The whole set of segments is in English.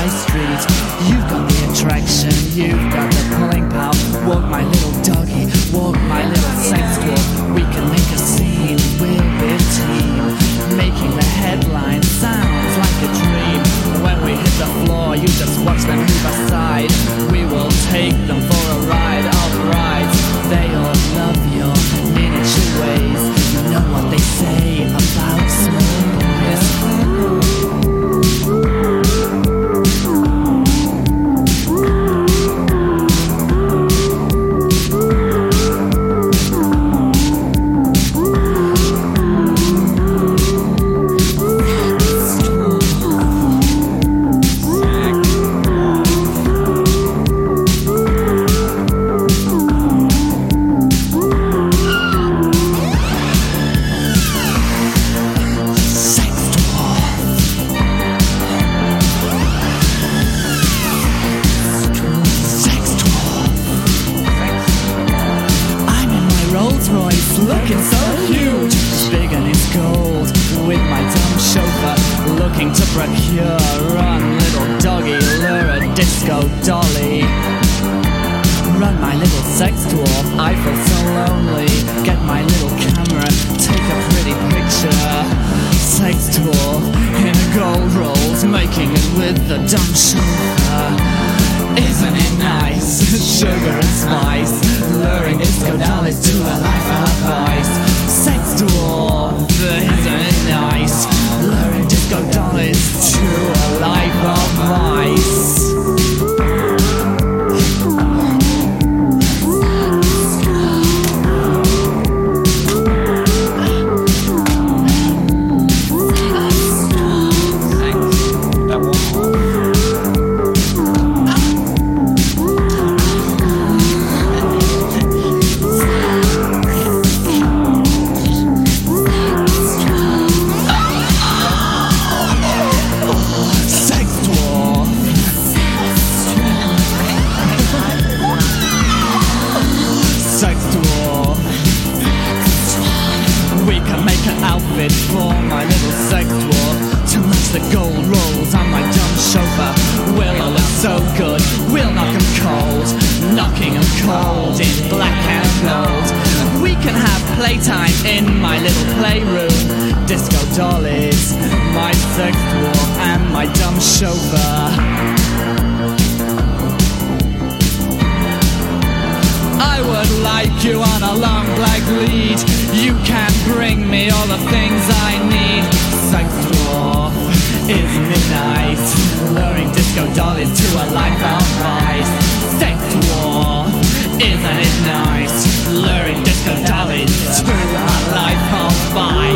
my street. You've got the attraction, you've got the pulling power. Walk my little doggy, walk my little sex dwarf. We can make a scene, we'll be a team. Making the headlines sounds like a dream. When we hit the floor, you just watch them move aside. We will take them I bleed. You can bring me all the things I need. Psych floor is midnight, luring disco dollies to a life-bound vice. Sex war isn't it nice, luring disco dollies to a life-bound vice.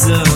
So.